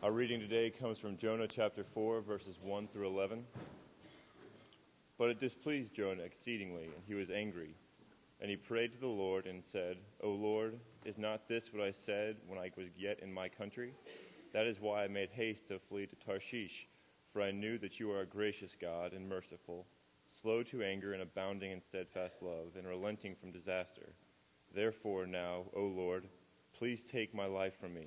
Our reading today comes from Jonah chapter 4, verses 1 through 11. But it displeased Jonah exceedingly, and he was angry. And he prayed to the Lord and said, O Lord, is not this what I said when I was yet in my country? That is why I made haste to flee to Tarshish, for I knew that you are a gracious God and merciful, slow to anger and abounding in steadfast love, and relenting from disaster. Therefore now, O Lord, please take my life from me,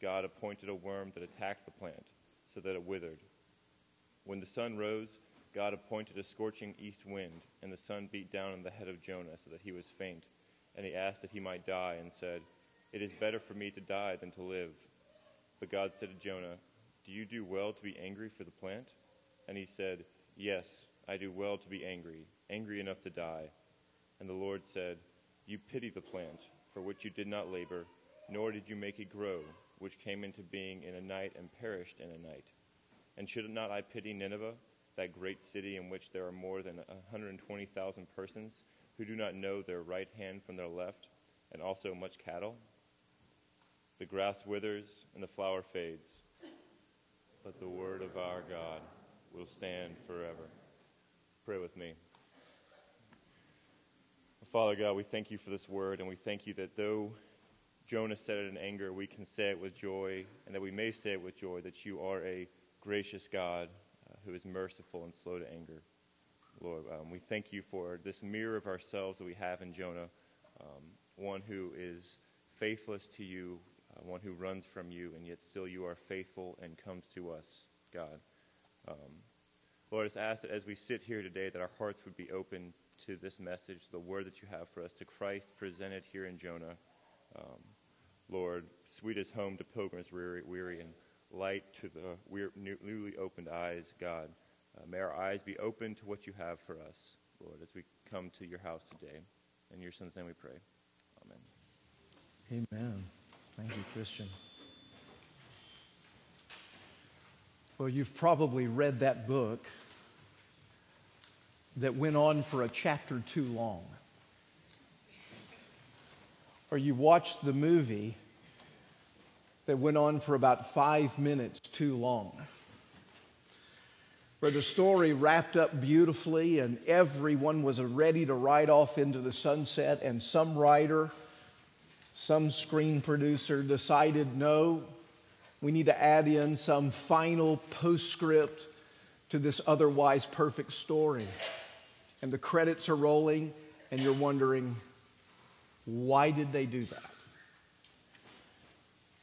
God appointed a worm that attacked the plant, so that it withered. When the sun rose, God appointed a scorching east wind, and the sun beat down on the head of Jonah, so that he was faint. And he asked that he might die, and said, It is better for me to die than to live. But God said to Jonah, Do you do well to be angry for the plant? And he said, Yes, I do well to be angry, angry enough to die. And the Lord said, You pity the plant, for which you did not labor, nor did you make it grow, which came into being in a night and perished in a night. And should not I pity Nineveh? that great city in which there are more than 120,000 persons who do not know their right hand from their left, and also much cattle? The grass withers and the flower fades, but the word of our God will stand forever. Pray with me. Father God, we thank you for this word, and we thank you that though Jonah said it in anger, we can say it with joy, and that we may say it with joy that you are a gracious God who is merciful and slow to anger. Lord, um, we thank you for this mirror of ourselves that we have in Jonah, um, one who is faithless to you, uh, one who runs from you, and yet still you are faithful and comes to us, God. Um, Lord, I ask that as we sit here today, that our hearts would be open to this message, the word that you have for us, to Christ presented here in Jonah. Um, Lord, sweetest home to pilgrims weary, and light to the newly opened eyes, God. Uh, may our eyes be open to what you have for us, Lord, as we come to your house today. In your son's name we pray. Amen. Amen. Thank you, Christian. Well, you've probably read that book that went on for a chapter too long. Or you watched the movie that went on for about five minutes too long. Where the story wrapped up beautifully and everyone was ready to ride off into the sunset, and some writer, some screen producer decided no, we need to add in some final postscript to this otherwise perfect story. And the credits are rolling, and you're wondering, why did they do that?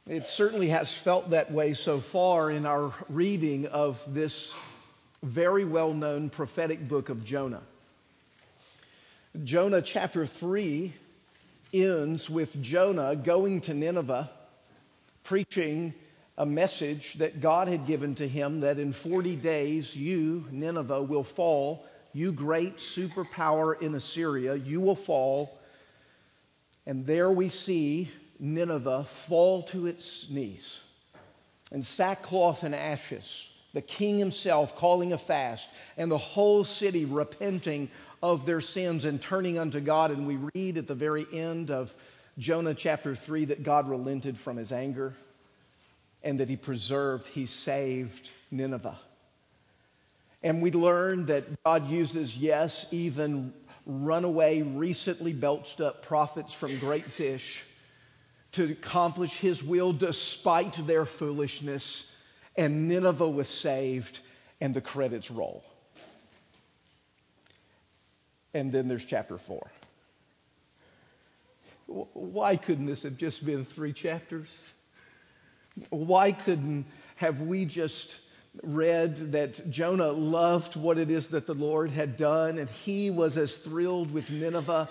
It certainly has felt that way so far in our reading of this very well known prophetic book of Jonah. Jonah chapter 3 ends with Jonah going to Nineveh, preaching a message that God had given to him that in 40 days you, Nineveh, will fall. You great superpower in Assyria, you will fall. And there we see Nineveh fall to its knees and sackcloth and ashes, the king himself calling a fast, and the whole city repenting of their sins and turning unto God. And we read at the very end of Jonah chapter 3 that God relented from his anger and that he preserved, he saved Nineveh. And we learn that God uses, yes, even runaway, recently belched up prophets from great fish to accomplish his will despite their foolishness. And Nineveh was saved, and the credits roll. And then there's chapter four. Why couldn't this have just been three chapters? Why couldn't have we just read that Jonah loved what it is that the Lord had done and he was as thrilled with Nineveh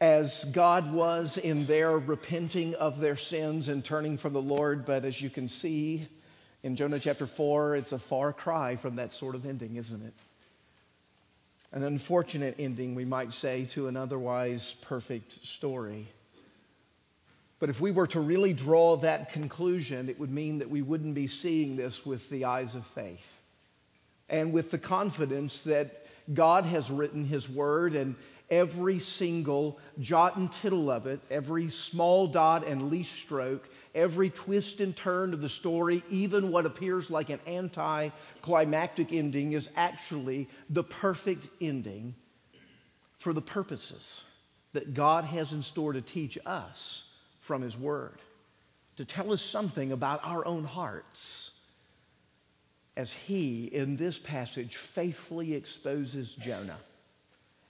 as God was in their repenting of their sins and turning from the Lord. But as you can see In Jonah chapter 4, it's a far cry from that sort of ending, isn't it? An unfortunate ending, we might say, to an otherwise perfect story. But if we were to really draw that conclusion, it would mean that we wouldn't be seeing this with the eyes of faith and with the confidence that God has written His word and every single jot and tittle of it, every small dot and least stroke, every twist and turn of the story, even what appears like an anticlimactic ending, is actually the perfect ending for the purposes that God has in store to teach us from His Word, to tell us something about our own hearts. As He, in this passage, faithfully exposes Jonah.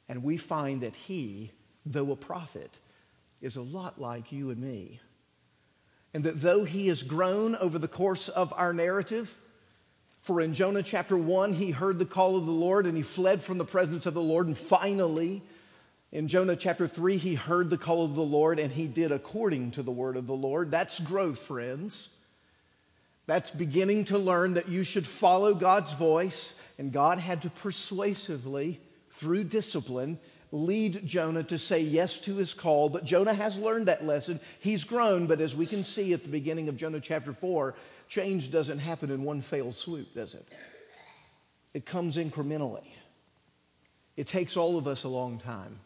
And we find that he, though a prophet, is a lot like you and me. And that though he has grown over the course of our narrative, for in Jonah chapter 1, he heard the call of the Lord and he fled from the presence of the Lord. And finally, in Jonah chapter 3, he heard the call of the Lord and he did according to the word of the Lord. That's growth, friends. That's beginning to learn that you should follow God's voice, and God had to persuasively, through discipline, lead Jonah to say yes to his call. But Jonah has learned that lesson. He's grown, but as we can see at the beginning of Jonah chapter 4, change doesn't happen in one fell swoop, does it? It comes incrementally. It takes all of us a long time.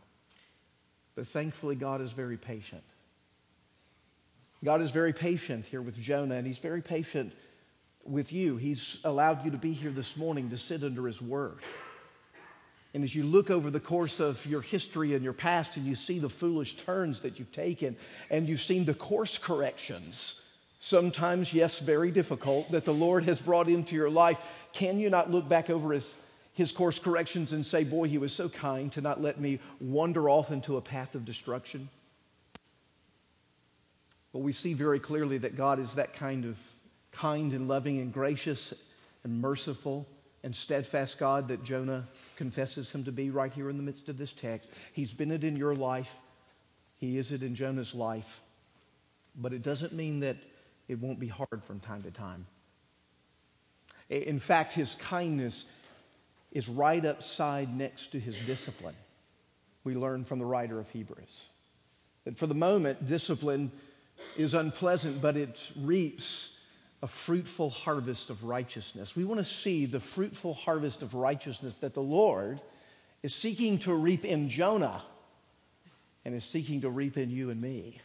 But thankfully, God is very patient. God is very patient here with Jonah, and He's very patient with you. He's allowed you to be here this morning to sit under His word. And as you look over the course of your history and your past, and you see the foolish turns that you've taken, and you've seen the course corrections, sometimes, yes, very difficult, that the Lord has brought into your life, can you not look back over his, his course corrections and say, Boy, he was so kind to not let me wander off into a path of destruction? But we see very clearly that God is that kind of kind and loving and gracious and merciful and steadfast God that Jonah confesses him to be right here in the midst of this text. He's been it in your life, he is it in Jonah's life. But it doesn't mean that it won't be hard from time to time. In fact, his kindness is right upside next to his discipline. We learn from the writer of Hebrews that for the moment, discipline is unpleasant, but it reaps a fruitful harvest of righteousness. We want to see the fruitful harvest of righteousness that the Lord is seeking to reap in Jonah and is seeking to reap in you and me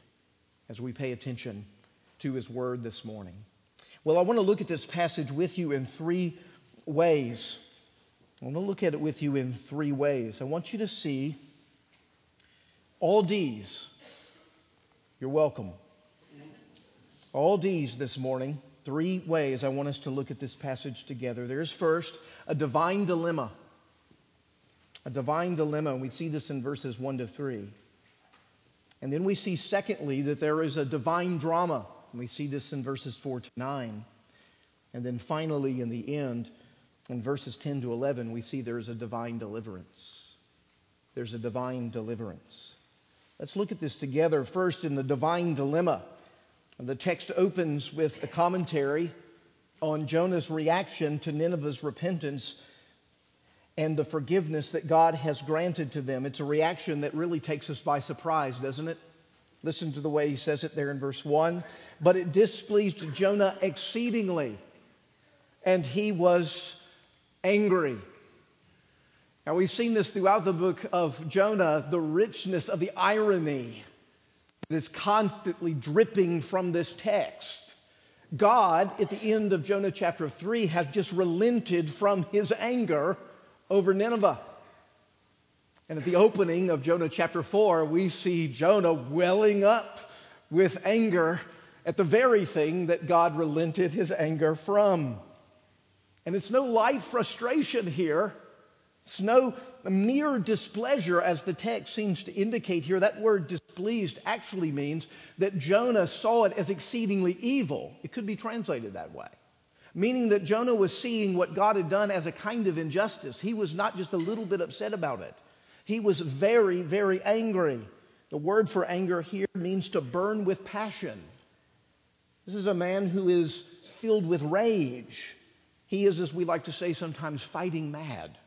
as we pay attention to his word this morning. Well, I want to look at this passage with you in three ways. I want to look at it with you in three ways. I want you to see all D's. You're welcome all D's this morning. Three ways I want us to look at this passage together. There's first a divine dilemma. A divine dilemma, and we see this in verses 1 to 3. And then we see, secondly, that there is a divine drama. And we see this in verses 4 to 9. And then finally, in the end, in verses 10 to 11, we see there's a divine deliverance. There's a divine deliverance. Let's look at this together first in the divine dilemma. The text opens with a commentary on Jonah's reaction to Nineveh's repentance and the forgiveness that God has granted to them. It's a reaction that really takes us by surprise, doesn't it? Listen to the way he says it there in verse 1. But it displeased Jonah exceedingly, and he was angry. Now, we've seen this throughout the book of Jonah the richness of the irony that is constantly dripping from this text. God, at the end of Jonah chapter 3, has just relented from his anger over Nineveh. And at the opening of Jonah chapter 4, we see Jonah welling up with anger at the very thing that God relented his anger from. And it's no light frustration here. It's no mere displeasure, as the text seems to indicate here. That word displeased actually means that Jonah saw it as exceedingly evil. It could be translated that way, meaning that Jonah was seeing what God had done as a kind of injustice. He was not just a little bit upset about it, he was very, very angry. The word for anger here means to burn with passion. This is a man who is filled with rage. He is, as we like to say sometimes, fighting mad.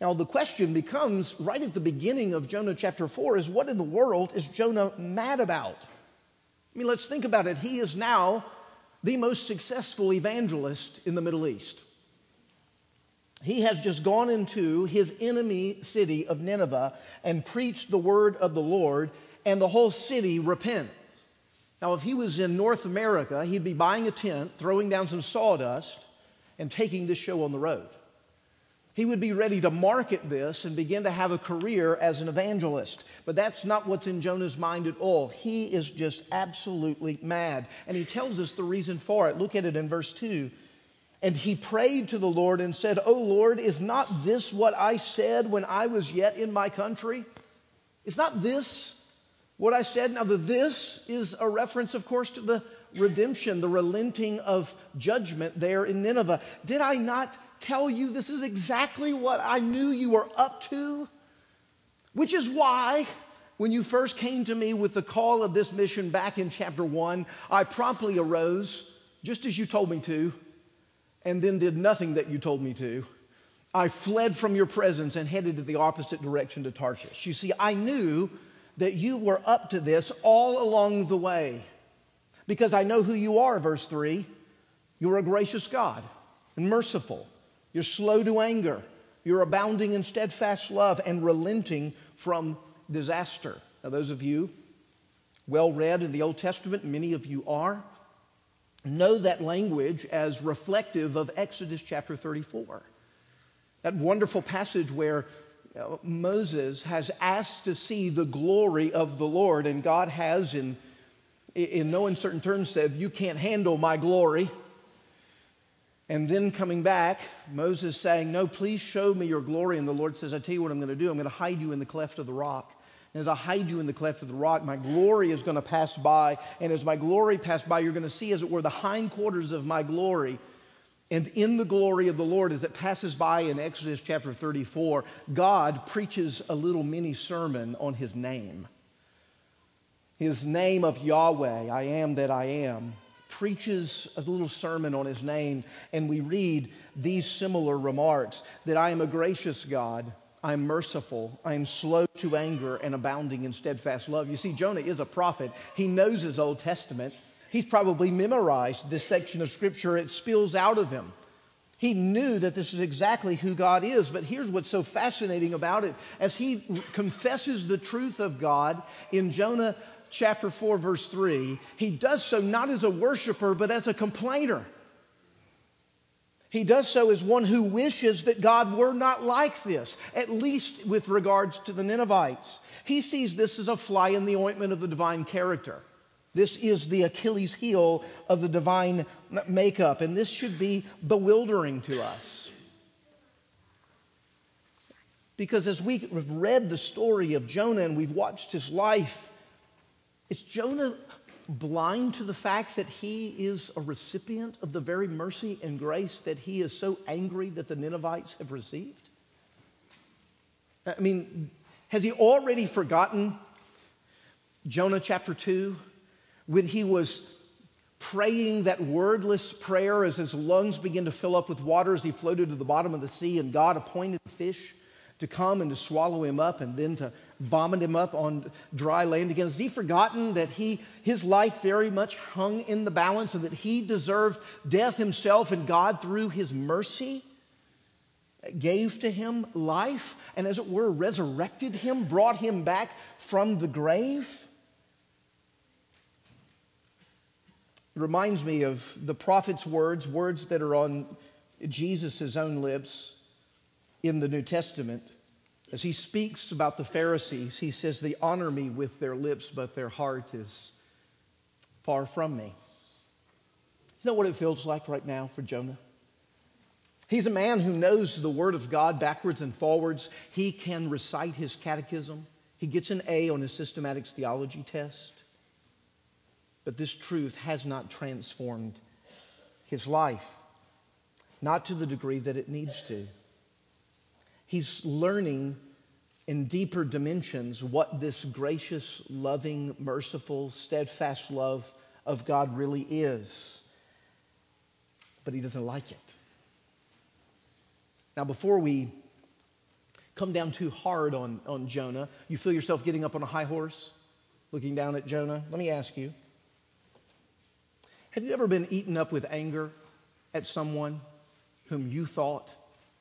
Now, the question becomes right at the beginning of Jonah chapter 4 is what in the world is Jonah mad about? I mean, let's think about it. He is now the most successful evangelist in the Middle East. He has just gone into his enemy city of Nineveh and preached the word of the Lord, and the whole city repents. Now, if he was in North America, he'd be buying a tent, throwing down some sawdust, and taking this show on the road. He would be ready to market this and begin to have a career as an evangelist. But that's not what's in Jonah's mind at all. He is just absolutely mad. And he tells us the reason for it. Look at it in verse 2. And he prayed to the Lord and said, Oh Lord, is not this what I said when I was yet in my country? Is not this what I said? Now, the this is a reference, of course, to the redemption, the relenting of judgment there in Nineveh. Did I not tell you this is exactly what I knew you were up to? Which is why, when you first came to me with the call of this mission back in chapter one, I promptly arose, just as you told me to, and then did nothing that you told me to. I fled from your presence and headed to the opposite direction to Tarshish. You see, I knew that you were up to this all along the way because I know who you are, verse 3. You're a gracious God and merciful you're slow to anger. You're abounding in steadfast love and relenting from disaster. Now, those of you well read in the Old Testament, many of you are, know that language as reflective of Exodus chapter 34. That wonderful passage where Moses has asked to see the glory of the Lord, and God has, in, in no uncertain terms, said, You can't handle my glory. And then coming back, Moses saying, No, please show me your glory. And the Lord says, I tell you what I'm going to do. I'm going to hide you in the cleft of the rock. And as I hide you in the cleft of the rock, my glory is going to pass by. And as my glory passed by, you're going to see, as it were, the hindquarters of my glory. And in the glory of the Lord, as it passes by in Exodus chapter 34, God preaches a little mini sermon on his name. His name of Yahweh, I am that I am preaches a little sermon on his name, and we read these similar remarks that I am a gracious God. I am merciful. I am slow to anger and abounding in steadfast love. You see, Jonah is a prophet. He knows his Old Testament. He's probably memorized this section of scripture. It spills out of him. He knew that this is exactly who God is. But here's what's so fascinating about it. As he confesses the truth of God in Jonah chapter 4, verse 3, he does so not as a worshiper, but as a complainer. He does so as one who wishes that God were not like this, at least with regards to the Ninevites. He sees this as a fly in the ointment of the divine character. This is the Achilles heel of the divine makeup, and this should be bewildering to us. Because as we have read the story of Jonah and we've watched his life, is Jonah blind to the fact that he is a recipient of the very mercy and grace that he is so angry that the Ninevites have received? I mean, has he already forgotten Jonah chapter 2 when he was praying that wordless prayer as his lungs began to fill up with water as he floated to the bottom of the sea and God appointed a fish to come and to swallow him up and then to vomit him up on dry land again? Has he forgotten that he, his life very much hung in the balance and that he deserved death himself and God, through his mercy, gave to him life and, as it were, resurrected him, brought him back from the grave? It reminds me of the prophet's words, words that are on Jesus' own lips in the New Testament. As he speaks about the Pharisees, he says, They honor me with their lips, but their heart is far from me. Isn't that what it feels like right now for Jonah? He's a man who knows the Word of God backwards and forwards. He can recite his catechism. He gets an A on his systematics theology test. But this truth has not transformed his life, not to the degree that it needs to. He's learning in deeper dimensions what this gracious, loving, merciful, steadfast love of God really is. But he doesn't like it. Now, before we come down too hard on, on Jonah, you feel yourself getting up on a high horse, looking down at Jonah? Let me ask you Have you ever been eaten up with anger at someone whom you thought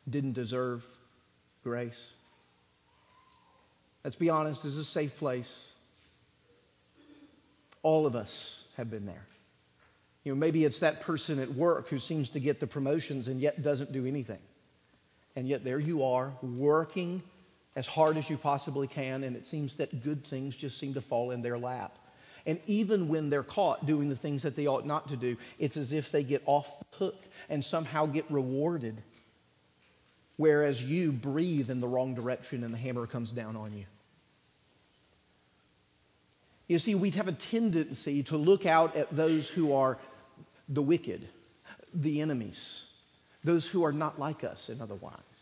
didn't deserve grace? Let's be honest, this is a safe place. All of us have been there. You know, maybe it's that person at work who seems to get the promotions and yet doesn't do anything. And yet there you are, working as hard as you possibly can, and it seems that good things just seem to fall in their lap. And even when they're caught doing the things that they ought not to do, it's as if they get off the hook and somehow get rewarded. Whereas you breathe in the wrong direction and the hammer comes down on you. You see, we have a tendency to look out at those who are the wicked, the enemies, those who are not like us, in other words.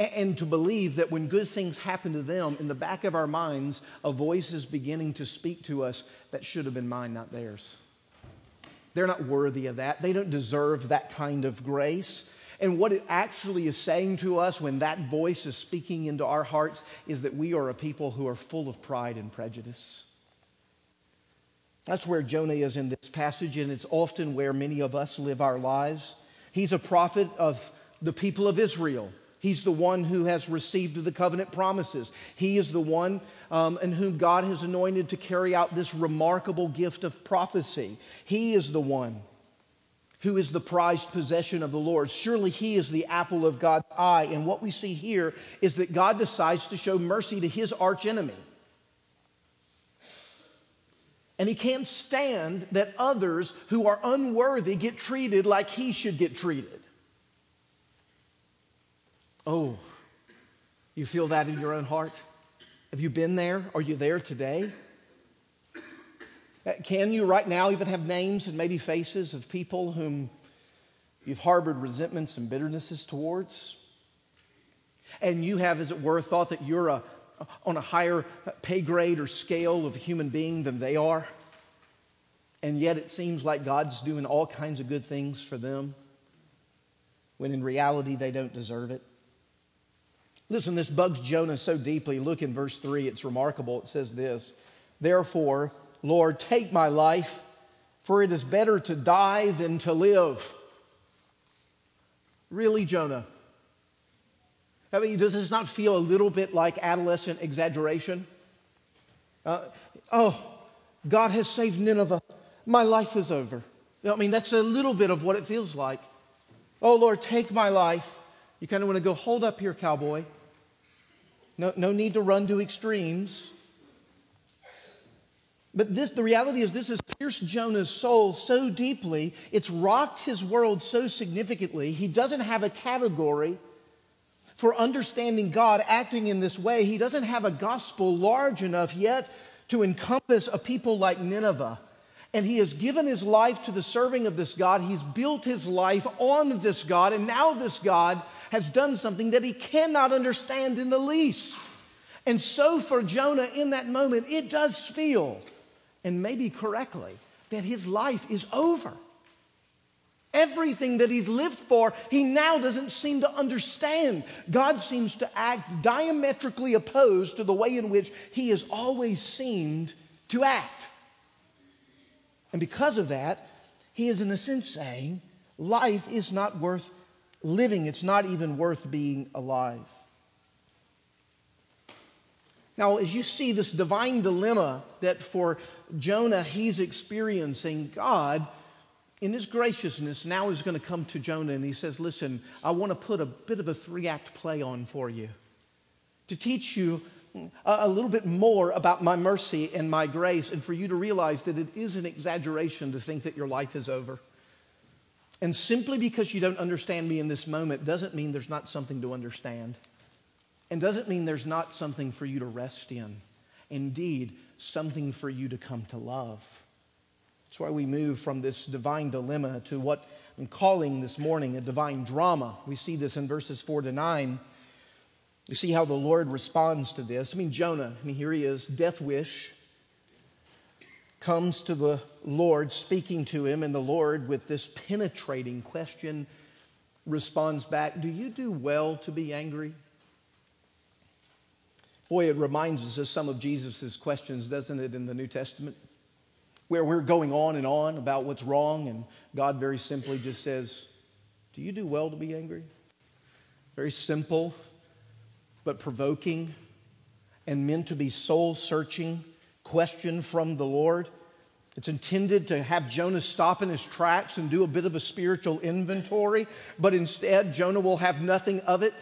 And to believe that when good things happen to them, in the back of our minds, a voice is beginning to speak to us that should have been mine, not theirs. They're not worthy of that. They don't deserve that kind of grace. And what it actually is saying to us when that voice is speaking into our hearts is that we are a people who are full of pride and prejudice. That's where Jonah is in this passage, and it's often where many of us live our lives. He's a prophet of the people of Israel. He's the one who has received the covenant promises. He is the one um, in whom God has anointed to carry out this remarkable gift of prophecy. He is the one who is the prized possession of the Lord. Surely he is the apple of God's eye. And what we see here is that God decides to show mercy to his archenemy. And he can't stand that others who are unworthy get treated like he should get treated. Oh, you feel that in your own heart? Have you been there? Are you there today? Uh, can you right now even have names and maybe faces of people whom you've harbored resentments and bitternesses towards? And you have, as it were, thought that you're a, on a higher pay grade or scale of a human being than they are. And yet it seems like God's doing all kinds of good things for them when in reality they don't deserve it. Listen, this bugs Jonah so deeply. Look in verse 3, it's remarkable. It says this Therefore, Lord, take my life, for it is better to die than to live. Really, Jonah? I mean, does this not feel a little bit like adolescent exaggeration? Uh, oh, God has saved Nineveh. My life is over. I mean, that's a little bit of what it feels like. Oh, Lord, take my life. You kind of want to go, hold up here, cowboy. No, no need to run to extremes. But this, the reality is, this has pierced Jonah's soul so deeply, it's rocked his world so significantly, he doesn't have a category for understanding God acting in this way. He doesn't have a gospel large enough yet to encompass a people like Nineveh. And he has given his life to the serving of this God. He's built his life on this God. And now this God has done something that he cannot understand in the least. And so for Jonah in that moment, it does feel, and maybe correctly, that his life is over. Everything that he's lived for, he now doesn't seem to understand. God seems to act diametrically opposed to the way in which he has always seemed to act. And because of that, he is, in a sense, saying, life is not worth living, it's not even worth being alive. Now, as you see this divine dilemma that for Jonah he's experiencing, God in his graciousness, now is going to come to Jonah and he says, Listen, I want to put a bit of a three act play on for you to teach you a little bit more about my mercy and my grace, and for you to realize that it is an exaggeration to think that your life is over. And simply because you don't understand me in this moment doesn't mean there's not something to understand, and doesn't mean there's not something for you to rest in. Indeed, something for you to come to love. That's why we move from this divine dilemma to what I'm calling this morning a divine drama. We see this in verses 4 to 9. You see how the Lord responds to this. I mean, Jonah, I mean, here he is, death wish. Comes to the Lord, speaking to him, and the Lord, with this penetrating question, responds back Do you do well to be angry? Boy, it reminds us of some of Jesus' questions, doesn't it, in the New Testament? Where we're going on and on about what's wrong, and God very simply just says, Do you do well to be angry? Very simple, but provoking and meant to be soul searching question from the Lord. It's intended to have Jonah stop in his tracks and do a bit of a spiritual inventory, but instead, Jonah will have nothing of it.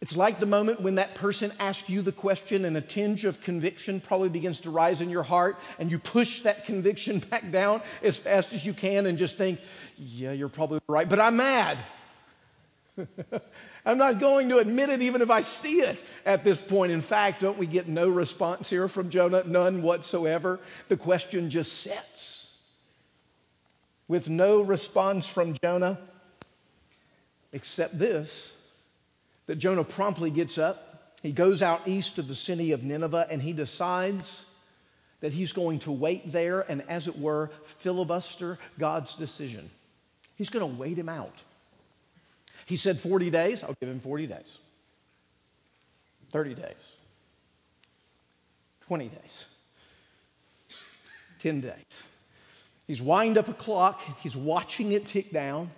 It's like the moment when that person asks you the question and a tinge of conviction probably begins to rise in your heart, and you push that conviction back down as fast as you can and just think, yeah, you're probably right, but I'm mad. I'm not going to admit it even if I see it at this point. In fact, don't we get no response here from Jonah? None whatsoever. The question just sits. With no response from Jonah, except this that Jonah promptly gets up. He goes out east of the city of Nineveh and he decides that he's going to wait there and, as it were, filibuster God's decision. He's going to wait him out. He said 40 days, I'll give him 40 days. 30 days. 20 days. 10 days. He's wind up a clock, he's watching it tick down.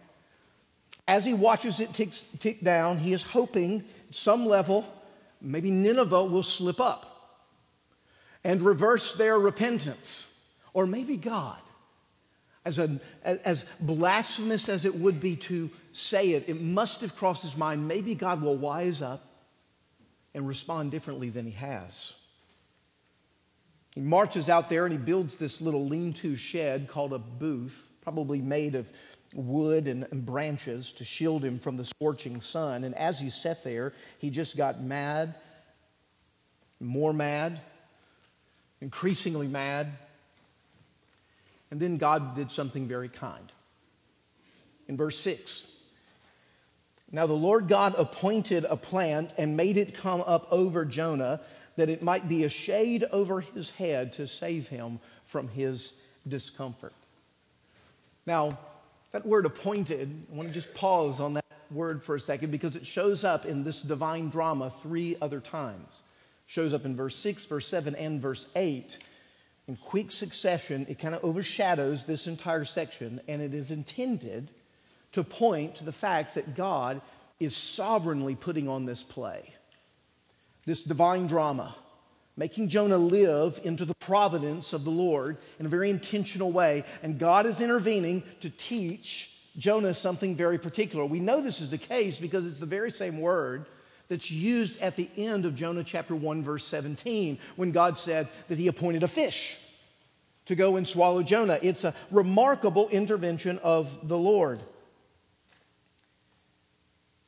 As he watches it tick, tick down, he is hoping at some level, maybe Nineveh will slip up and reverse their repentance. Or maybe God, as, a, as blasphemous as it would be to say it, it must have crossed his mind maybe God will wise up and respond differently than he has. He marches out there and he builds this little lean to shed called a booth, probably made of wood and, and, branches to shield him from the scorching sun. And as he sat there, he just got mad, more mad, increasingly mad. And then God did something very kind. In verse 6, now the Lord God appointed a plant and made it come up over Jonah that it might be a shade over his head to save him from his discomfort. Now, that word appointed, I want to just pause on that word for a second because it shows up in this divine drama three other times. It shows up in verse 6, verse 7, and verse 8. In quick succession, it kind of overshadows this entire section, and it is intended to point to the fact that God is sovereignly putting on this play, this divine drama making Jonah live into the providence of the Lord in a very intentional way. And God is intervening to teach Jonah something very particular. We know this is the case because it's the very same word that's used at the end of Jonah chapter 1, verse 17, when God said that he appointed a fish to go and swallow Jonah. It's a remarkable intervention of the Lord.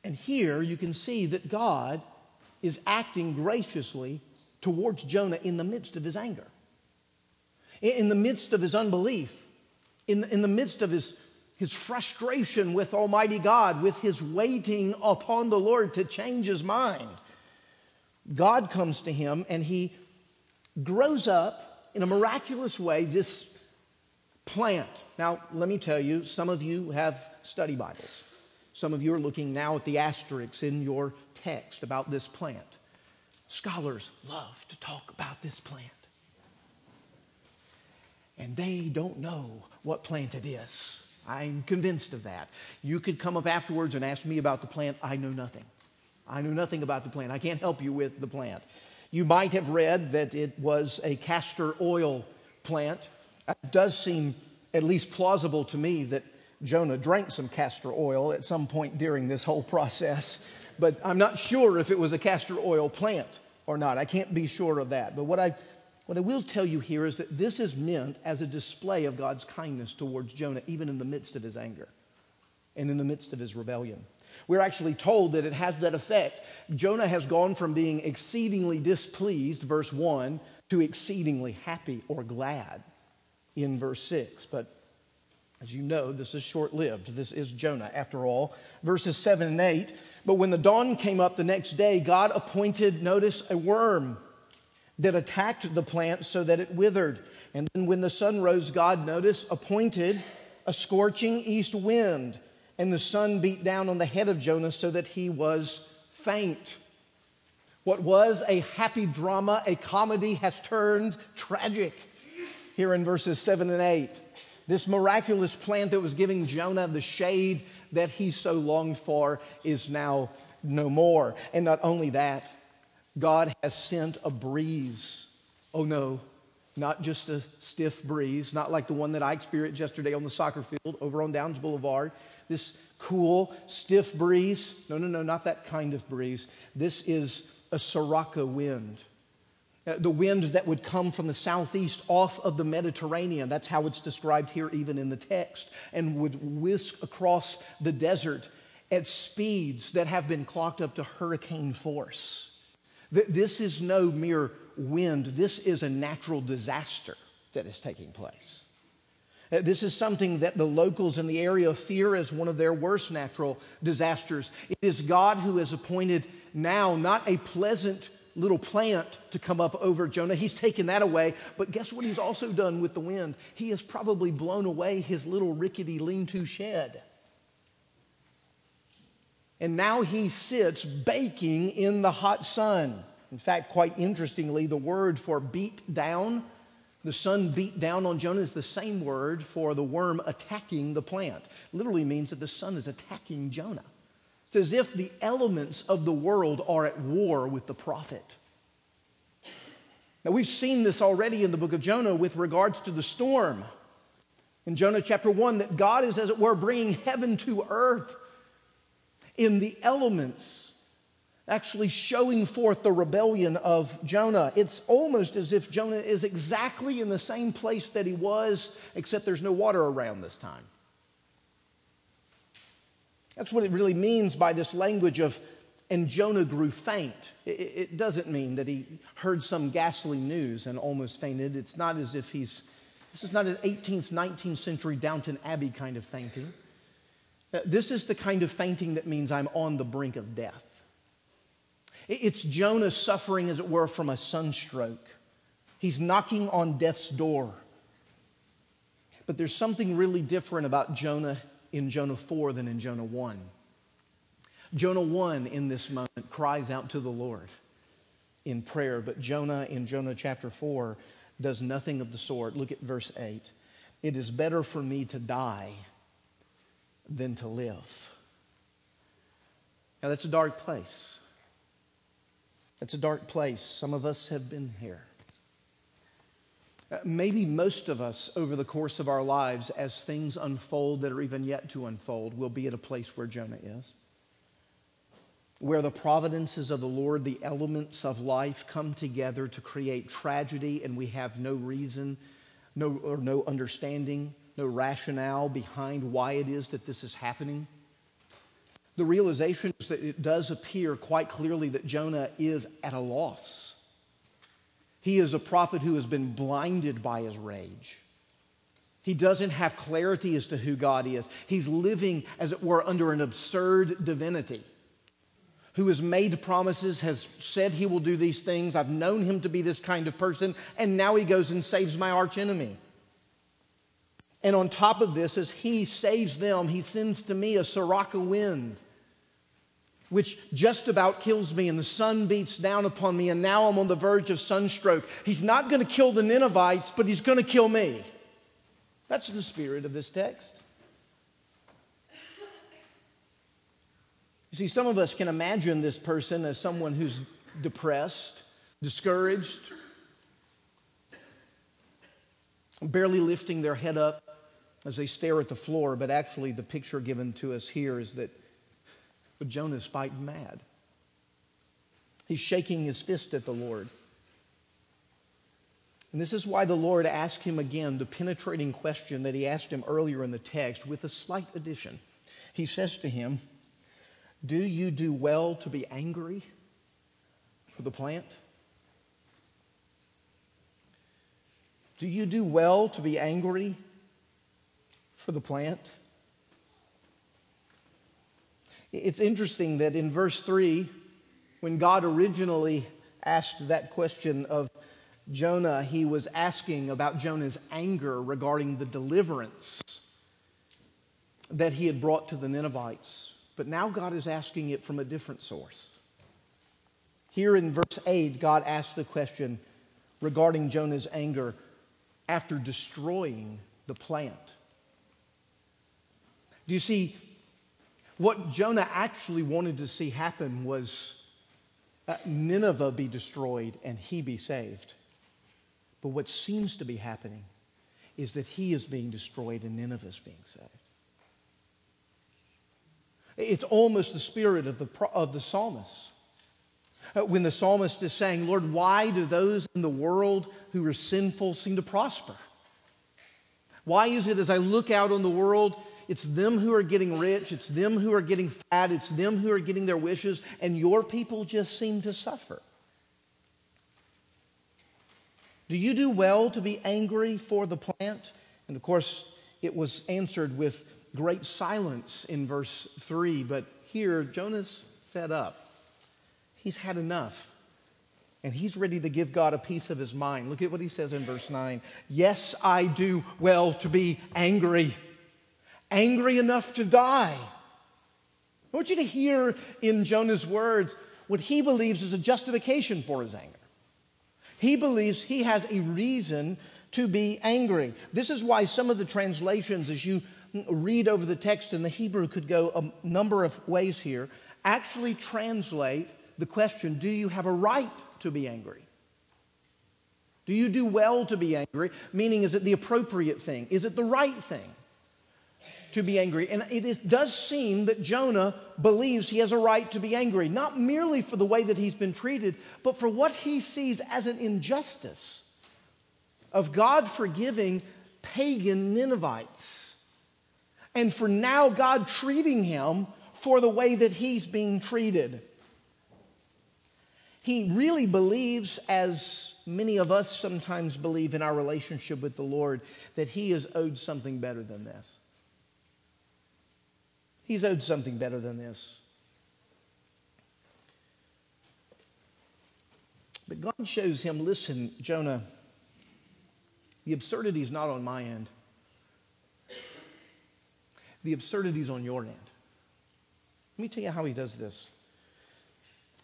And here you can see that God is acting graciously towards Jonah in the midst of his anger, in the midst of his unbelief, in, in the midst of his, his frustration with Almighty God, with his waiting upon the Lord to change his mind. God comes to him and he grows up in a miraculous way this plant. Now, let me tell you, some of you have study Bibles. Some of you are looking now at the asterisks in your text about this plant. Scholars love to talk about this plant. And they don't know what plant it is. I'm convinced of that. You could come up afterwards and ask me about the plant. I know nothing. I know nothing about the plant. I can't help you with the plant. You might have read that it was a castor oil plant. It does seem at least plausible to me that Jonah drank some castor oil at some point during this whole process but I'm not sure if it was a castor oil plant or not. I can't be sure of that. But what I, what I will tell you here is that this is meant as a display of God's kindness towards Jonah, even in the midst of his anger and in the midst of his rebellion. We're actually told that it has that effect. Jonah has gone from being exceedingly displeased, verse 1, to exceedingly happy or glad in verse 6. But as you know, this is short lived. This is Jonah, after all. Verses 7 and 8. But when the dawn came up the next day, God appointed, notice, a worm that attacked the plant so that it withered. And then when the sun rose, God, notice, appointed a scorching east wind, and the sun beat down on the head of Jonah so that he was faint. What was a happy drama, a comedy, has turned tragic here in verses 7 and 8. This miraculous plant that was giving Jonah the shade that he so longed for is now no more. And not only that, God has sent a breeze. Oh no, not just a stiff breeze, not like the one that I experienced yesterday on the soccer field over on Downs Boulevard. This cool, stiff breeze. No, no, no, not that kind of breeze. This is a Sirocco wind. Uh, the wind that would come from the southeast off of the Mediterranean. That's how it's described here, even in the text, and would whisk across the desert at speeds that have been clocked up to hurricane force. This is no mere wind, this is a natural disaster that is taking place. Uh, this is something that the locals in the area fear as one of their worst natural disasters. It is God who has appointed now not a pleasant little plant to come up over Jonah. He's taken that away. But guess what he's also done with the wind? He has probably blown away his little rickety lean to shed. And now he sits baking in the hot sun. In fact, quite interestingly, the word for beat down, the sun beat down on Jonah, is the same word for the worm attacking the plant. Literally means that the sun is attacking Jonah. It's as if the elements of the world are at war with the prophet. Now, we've seen this already in the book of Jonah with regards to the storm. In Jonah chapter 1, that God is, as it were, bringing heaven to earth in the elements, actually showing forth the rebellion of Jonah. It's almost as if Jonah is exactly in the same place that he was, except there's no water around this time. That's what it really means by this language of, and Jonah grew faint. It, doesn't mean that he heard some ghastly news and almost fainted. It's not as if he's, this is not an 18th, 19th century Downton Abbey kind of fainting. Uh, this is the kind of fainting that means I'm on the brink of death. It's Jonah suffering, as it were, from a sunstroke. He's knocking on death's door. But there's something really different about Jonah in Jonah 4 than in Jonah 1. Jonah 1 in this moment cries out to the Lord in prayer, but Jonah in Jonah chapter 4 does nothing of the sort. Look at verse 8. It is better for me to die than to live. Now, that's a dark place. That's a dark place. Some of us have been here. Uh, maybe most of us, over the course of our lives, as things unfold that are even yet to unfold, will be at a place where Jonah is. Where the providences of the Lord, the elements of life, come together to create tragedy, and we have no reason no, or no understanding no rationale behind why it is that this is happening. The realization is that it does appear quite clearly that Jonah is at a loss. He is a prophet who has been blinded by his rage. He doesn't have clarity as to who God is. He's living, as it were, under an absurd divinity who has made promises, has said he will do these things. I've known him to be this kind of person, and now he goes and saves my archenemy. And on top of this, as he saves them, he sends to me a Sirocco wind, which just about kills me, and the sun beats down upon me, and now I'm on the verge of sunstroke. He's not going to kill the Ninevites, but he's going to kill me. That's the spirit of this text. You see, some of us can imagine this person as someone who's depressed, discouraged, barely lifting their head up as they stare at the floor, but actually, the picture given to us here is that but Jonah's fighting mad. He's shaking his fist at the Lord. And this is why the Lord asked him again the penetrating question that he asked him earlier in the text with a slight addition. He says to him, Do you do well to be angry for the plant? Do you do well to be angry for the plant. It's interesting that in verse 3, when God originally asked that question of Jonah, he was asking about Jonah's anger regarding the deliverance that he had brought to the Ninevites. But now God is asking it from a different source. Here in verse 8, God asks the question regarding Jonah's anger after destroying the plant. Do you see, what Jonah actually wanted to see happen was uh, Nineveh be destroyed and he be saved. But what seems to be happening is that he is being destroyed and Nineveh is being saved. It's almost the spirit of the, of the psalmist. Uh, when the psalmist is saying, Lord, why do those in the world who are sinful seem to prosper? Why is it as I look out on the world, it's them who are getting rich, it's them who are getting fat, it's them who are getting their wishes, and your people just seem to suffer? Do you do well to be angry for the plant? And of course, it was answered with great silence in verse 3. But here, Jonah's fed up. He's had enough. And he's ready to give God a piece of his mind. Look at what he says in verse 9. Yes, I do well to be angry, angry enough to die. I want you to hear in Jonah's words what he believes is a justification for his anger. He believes he has a reason to be angry. This is why some of the translations, as you read over the text in the Hebrew, could go a number of ways here, actually translate the question Do you have a right to be angry? Do you do well to be angry? Meaning, is it the appropriate thing? Is it the right thing to be angry? And it is, does seem that Jonah believes he has a right to be angry, not merely for the way that he's been treated, but for what he sees as an injustice of God forgiving pagan Ninevites. And for now, God treating him for the way that he's being treated. He really believes, as many of us sometimes believe in our relationship with the Lord, that he is owed something better than this. He's owed something better than this. But God shows him listen, Jonah, the absurdity is not on my end, the absurdity is on your end. Let me tell you how he does this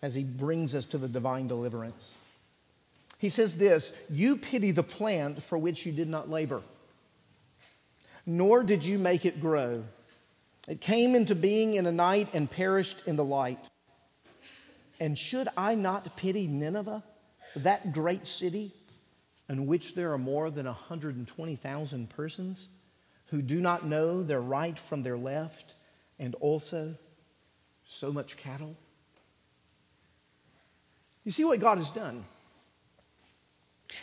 as he brings us to the divine deliverance. He says this You pity the plant for which you did not labor, nor did you make it grow. It came into being in a night and perished in the light. And should I not pity Nineveh, that great city, in which there are more than 120,000 persons who do not know their right from their left, and also so much cattle? You see what God has done?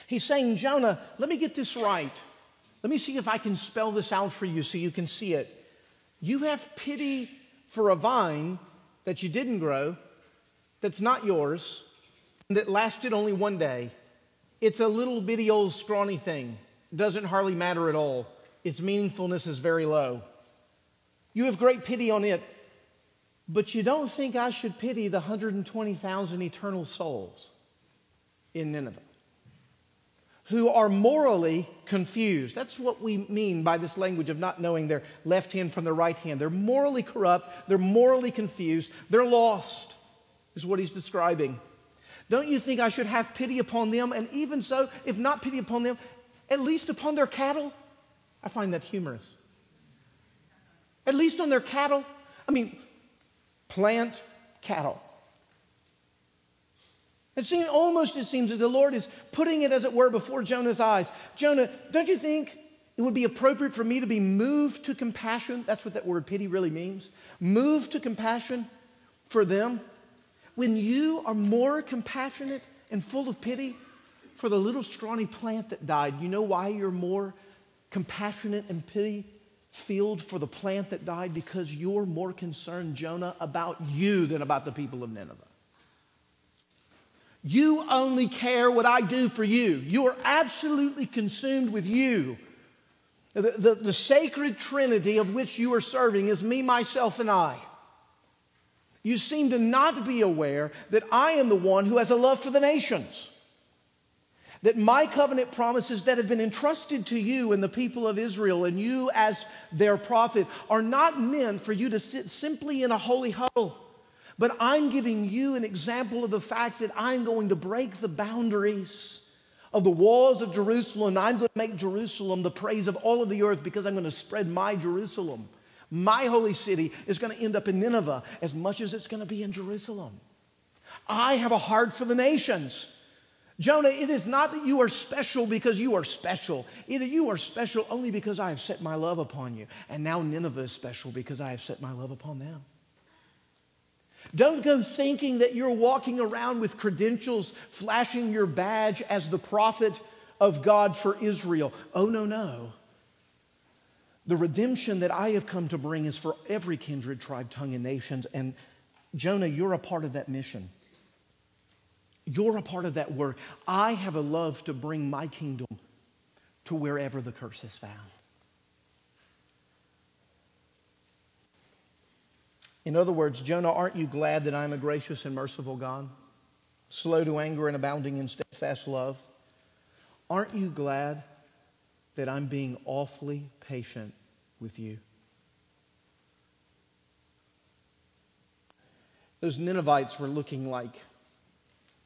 He's saying, Jonah, let me get this right. Let me see if I can spell this out for you so you can see it. You have pity for a vine that you didn't grow, that's not yours, that lasted only one day. It's a little bitty old scrawny thing. Doesn't hardly matter at all. Its meaningfulness is very low. You have great pity on it but you don't think I should pity the 120,000 eternal souls in Nineveh who are morally confused. That's what we mean by this language of not knowing their left hand from their right hand. They're morally corrupt, they're morally confused, they're lost, is what he's describing. Don't you think I should have pity upon them? And even so, if not pity upon them, at least upon their cattle? I find that humorous. At least on their cattle? I mean, plant cattle. It seems almost it seems that the Lord is putting it, as it were, before Jonah's eyes. Jonah, don't you think it would be appropriate for me to be moved to compassion? That's what that word pity really means. Moved to compassion for them. When you are more compassionate and full of pity for the little scrawny plant that died, you know why you're more compassionate and pity filled for the plant that died because you're more concerned, Jonah, about you than about the people of Nineveh. You only care what I do for you. You are absolutely consumed with you. The, the, the, sacred trinity of which you are serving is me, myself, and I. You seem to not be aware that I am the one who has a love for the nations. that my covenant promises that have been entrusted to you and the people of Israel and you as their prophet are not meant for you to sit simply in a holy huddle. But I'm giving you an example of the fact that I'm going to break the boundaries of the walls of Jerusalem. I'm going to make Jerusalem the praise of all of the earth because I'm going to spread my Jerusalem. My holy city is going to end up in Nineveh as much as it's going to be in Jerusalem. I have a heart for the nations. Jonah, it is not that you are special because you are special. Either you are special only because I have set my love upon you. And now Nineveh is special because I have set my love upon them. Don't go thinking that you're walking around with credentials, flashing your badge as the prophet of God for Israel. Oh, no, no. The redemption that I have come to bring is for every kindred, tribe, tongue, and nations. And Jonah, you're a part of that mission. You're a part of that work. I have a love to bring my kingdom to wherever the curse is found. In other words, Jonah, aren't you glad that I'm a gracious and merciful God, slow to anger and abounding in steadfast love? Aren't you glad that I'm being awfully patient with you? Those Ninevites were looking like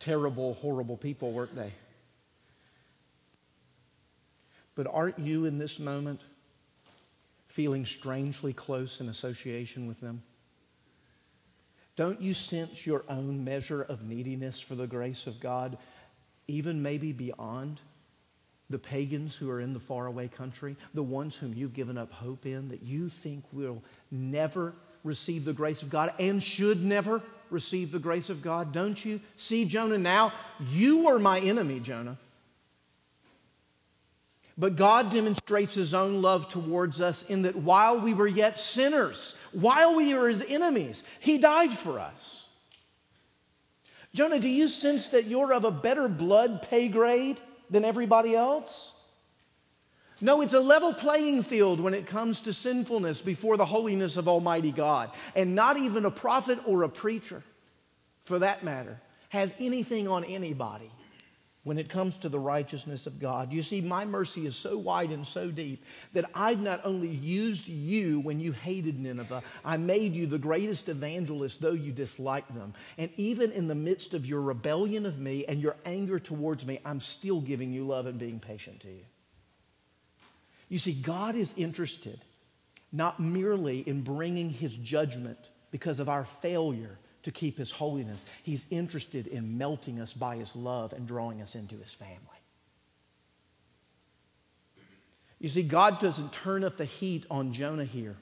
terrible, horrible people, weren't they? But aren't you in this moment feeling strangely close in association with them? Don't you sense your own measure of neediness for the grace of God, even maybe beyond the pagans who are in the faraway country, the ones whom you've given up hope in, that you think will never receive the grace of God and should never receive the grace of God? Don't you see, Jonah, now? You were my enemy, Jonah. But God demonstrates his own love towards us in that while we were yet sinners, while we were his enemies, he died for us. Jonah, do you sense that you're of a better blood pay grade than everybody else? No, it's a level playing field when it comes to sinfulness before the holiness of Almighty God. And not even a prophet or a preacher, for that matter, has anything on anybody when it comes to the righteousness of God. You see, my mercy is so wide and so deep that I've not only used you when you hated Nineveh, I made you the greatest evangelist, though you disliked them. And even in the midst of your rebellion of me and your anger towards me, I'm still giving you love and being patient to you. You see, God is interested not merely in bringing his judgment because of our failure to keep his holiness. He's interested in melting us by his love and drawing us into his family. You see, God doesn't turn up the heat on Jonah here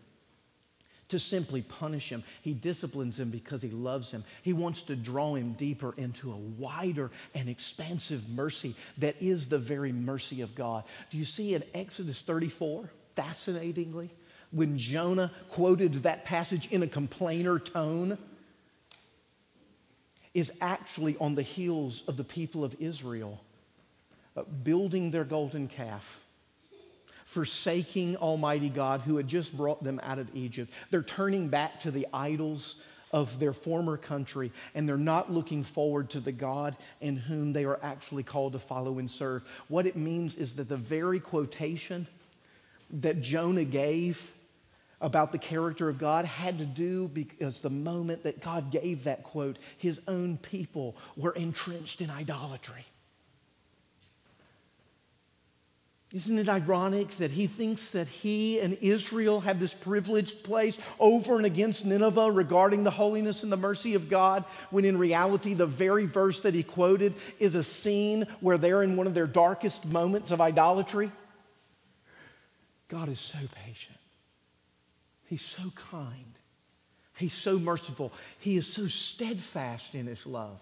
to simply punish him. He disciplines him because he loves him. He wants to draw him deeper into a wider and expansive mercy that is the very mercy of God. Do you see in Exodus 34, fascinatingly, when Jonah quoted that passage in a complainer tone? Is actually on the heels of the people of Israel uh, building their golden calf, forsaking Almighty God who had just brought them out of Egypt. They're turning back to the idols of their former country, and they're not looking forward to the God in whom they are actually called to follow and serve. What it means is that the very quotation that Jonah gave about the character of God had to do because the moment that God gave that quote, his own people were entrenched in idolatry. Isn't it ironic that he thinks that he and Israel have this privileged place over and against Nineveh regarding the holiness and the mercy of God, when in reality, the very verse that he quoted is a scene where they're in one of their darkest moments of idolatry? God is so patient. He's so kind. He's so merciful. He is so steadfast in his love.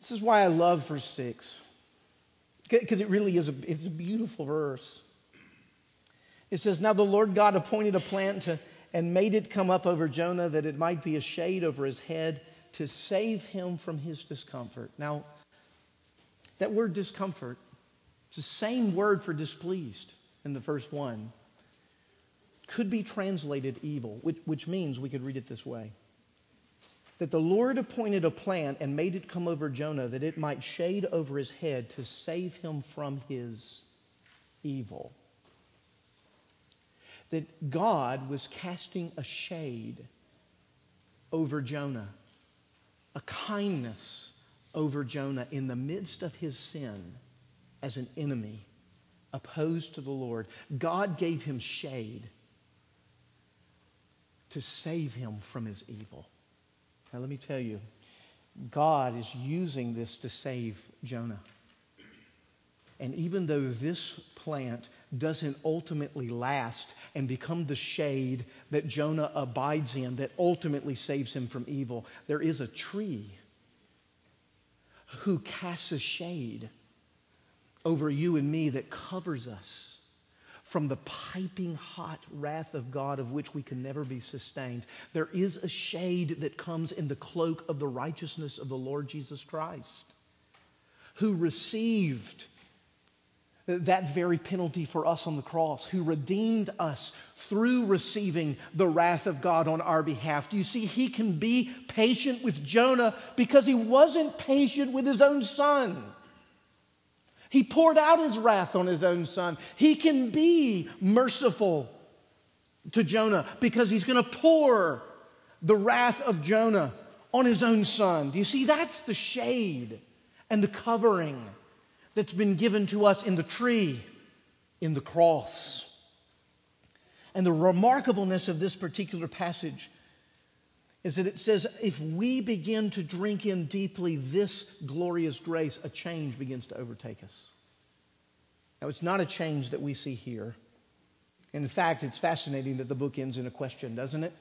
This is why I love verse 6, because it really is a, it's a beautiful verse. It says, Now the Lord God appointed a plant to, and made it come up over Jonah that it might be a shade over his head to save him from his discomfort. Now, that word discomfort, it's the same word for displeased in the first one could be translated evil, which, which means we could read it this way that the Lord appointed a plant and made it come over Jonah that it might shade over his head to save him from his evil. That God was casting a shade over Jonah, a kindness over Jonah in the midst of his sin as an enemy opposed to the Lord. God gave him shade to save him from his evil. Now, let me tell you, God is using this to save Jonah. And even though this plant doesn't ultimately last and become the shade that Jonah abides in that ultimately saves him from evil, there is a tree who casts a shade over you and me that covers us from the piping hot wrath of God of which we can never be sustained. There is a shade that comes in the cloak of the righteousness of the Lord Jesus Christ, who received that very penalty for us on the cross, who redeemed us through receiving the wrath of God on our behalf. Do you see, he can be patient with Jonah because he wasn't patient with his own son. He poured out his wrath on his own son. He can be merciful to Jonah because he's going to pour the wrath of Jonah on his own son. Do you see? That's the shade and the covering that's been given to us in the tree, in the cross. And the remarkableness of this particular passage is that it says if we begin to drink in deeply this glorious grace, a change begins to overtake us. Now, it's not a change that we see here. And In fact, it's fascinating that the book ends in a question, doesn't it?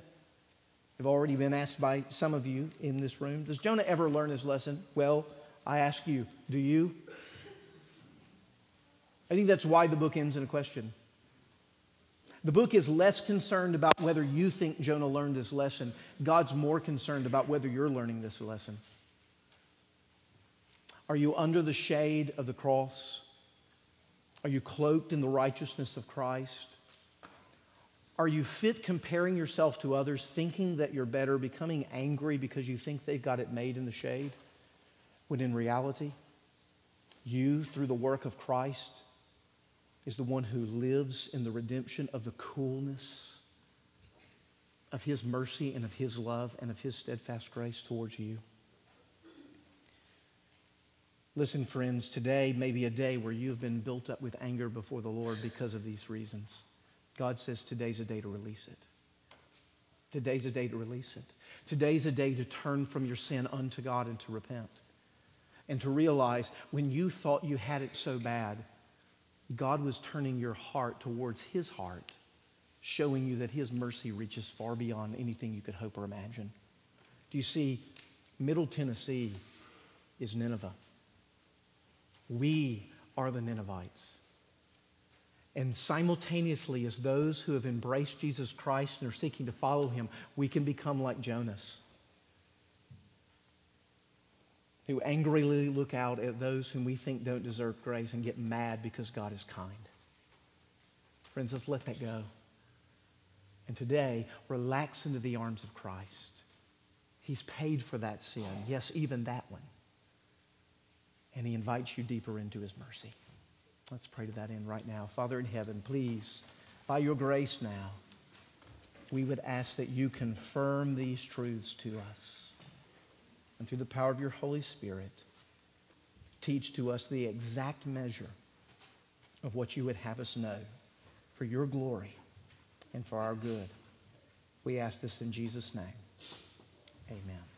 I've already been asked by some of you in this room Does Jonah ever learn his lesson? Well, I ask you, do you? I think that's why the book ends in a question. The book is less concerned about whether you think Jonah learned this lesson. God's more concerned about whether you're learning this lesson. Are you under the shade of the cross? Are you cloaked in the righteousness of Christ? Are you fit comparing yourself to others, thinking that you're better, becoming angry because you think they've got it made in the shade? When in reality, you, through the work of Christ, is the one who lives in the redemption of the coolness of his mercy and of his love and of his steadfast grace towards you. Listen, friends, today may be a day where you have been built up with anger before the Lord because of these reasons. God says today's a day to release it. Today's a day to release it. Today's a day to turn from your sin unto God and to repent. And to realize when you thought you had it so bad, God was turning your heart towards His heart, showing you that His mercy reaches far beyond anything you could hope or imagine. Do you see? Middle Tennessee is Nineveh. We are the Ninevites. And simultaneously, as those who have embraced Jesus Christ and are seeking to follow him, we can become like Jonahs who angrily look out at those whom we think don't deserve grace and get mad because God is kind. Friends, let's let that go. And today, relax into the arms of Christ. He's paid for that sin. Yes, even that one. And He invites you deeper into His mercy. Let's pray to that end right now. Father in heaven, please, by your grace now, we would ask that you confirm these truths to us and through the power of your Holy Spirit, teach to us the exact measure of what you would have us know for your glory and for our good. We ask this in Jesus' name. Amen.